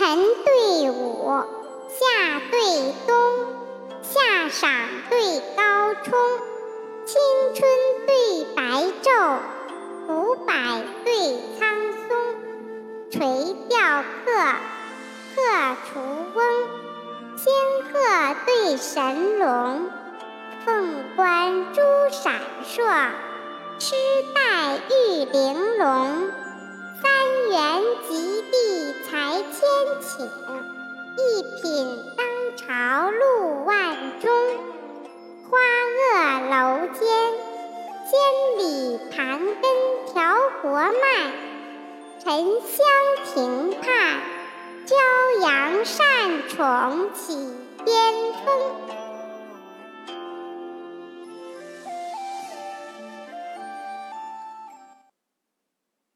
晨对午，夏对冬，夏赏对高冲，青春对白昼，古柏对苍松，垂钓客，客锄翁，仙鹤对神龙，凤冠珠闪烁，螭带玉玲珑，三元及请，一品当朝入万钟。花萼楼间，千里盘根调国脉；沉香亭畔，骄阳善宠起边风。